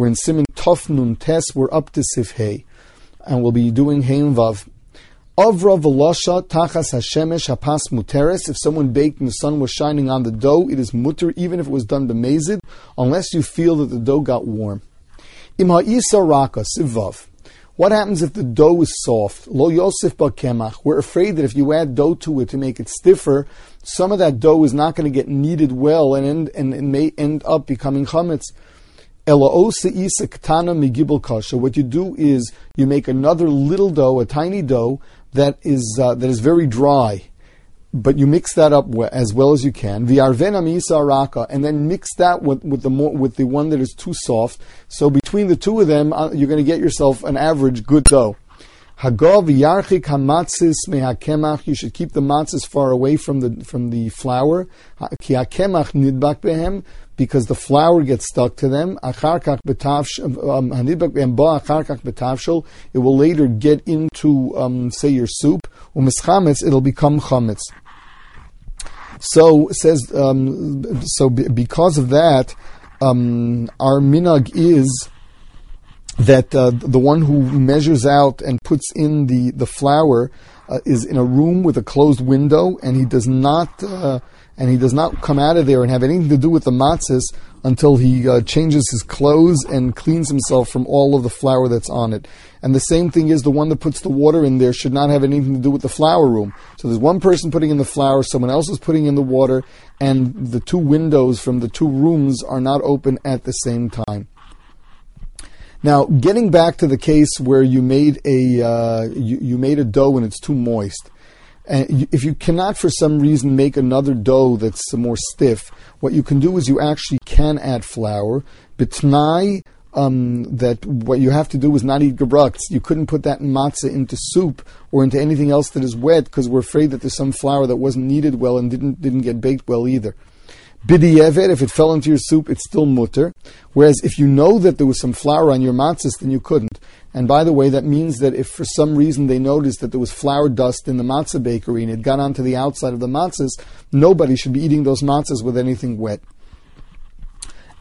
We're in Siman Tov Nun Tes. We're up to Seif Hei, and we'll be doing Hein Vav. Avra v'lasha tachas hashemesh hapas muteres. If someone baked and the sun was shining on the dough, it is mutter, even if it was done b'mezid, unless you feel that the dough got warm. Im ha'isa raka sivav. What happens if the dough is soft? Lo yosef bakemach. We're afraid that if you add dough to it to make it stiffer, some of that dough is not going to get kneaded well and, end, and it may end up becoming chametz. What you do is you make another little dough, a tiny dough that is uh, that is very dry, but you mix that up as well as you can. And then mix that with, with the more, with the one that is too soft. So between the two of them, uh, you're going to get yourself an average good dough. Hagov yarchik hamatzis mehakemach. You should keep the matzahs far away from the from the flour. Ki hakemach nidbak behem because the flour gets stuck to them. Um, it will later get into um, say your soup. It'll become chametz. So says um, so because of that, um, our minag is that uh, the one who measures out and puts in the the flour uh, is in a room with a closed window, and he does not uh, and he does not come out of there and have anything to do with the matzahs until he uh, changes his clothes and cleans himself from all of the flour that's on it. And the same thing is the one that puts the water in there should not have anything to do with the flour room. So there's one person putting in the flour, someone else is putting in the water, and the two windows from the two rooms are not open at the same time. Now, getting back to the case where you made a uh, you, you, made a dough and it's too moist, and if you cannot for some reason make another dough that's more stiff, what you can do is you actually can add flour. Bitnai, um, that what you have to do is not eat gebrucks. You couldn't put that matzah into soup or into anything else that is wet because we're afraid that there's some flour that wasn't kneaded well and didn't didn't get baked well either. Bidiyeved, if it fell into your soup, it's still mutter. Whereas if you know that there was some flour on your matzahs, then you couldn't. And by the way, that means that if for some reason they noticed that there was flour dust in the matzah bakery and it got onto the outside of the matzahs, nobody should be eating those matzahs with anything wet.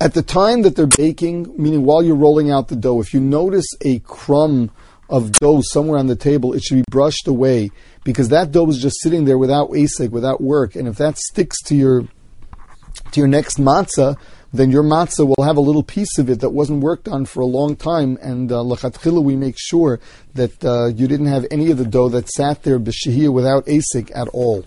At the time that they're baking, meaning while you're rolling out the dough, if you notice a crumb of dough somewhere on the table, it should be brushed away because that dough is just sitting there without asik, without work. And if that sticks to your to your next matzah, then your matzah will have a little piece of it that wasn't worked on for a long time. And uh, we make sure that uh, you didn't have any of the dough that sat there b'shehiyah without asik at all.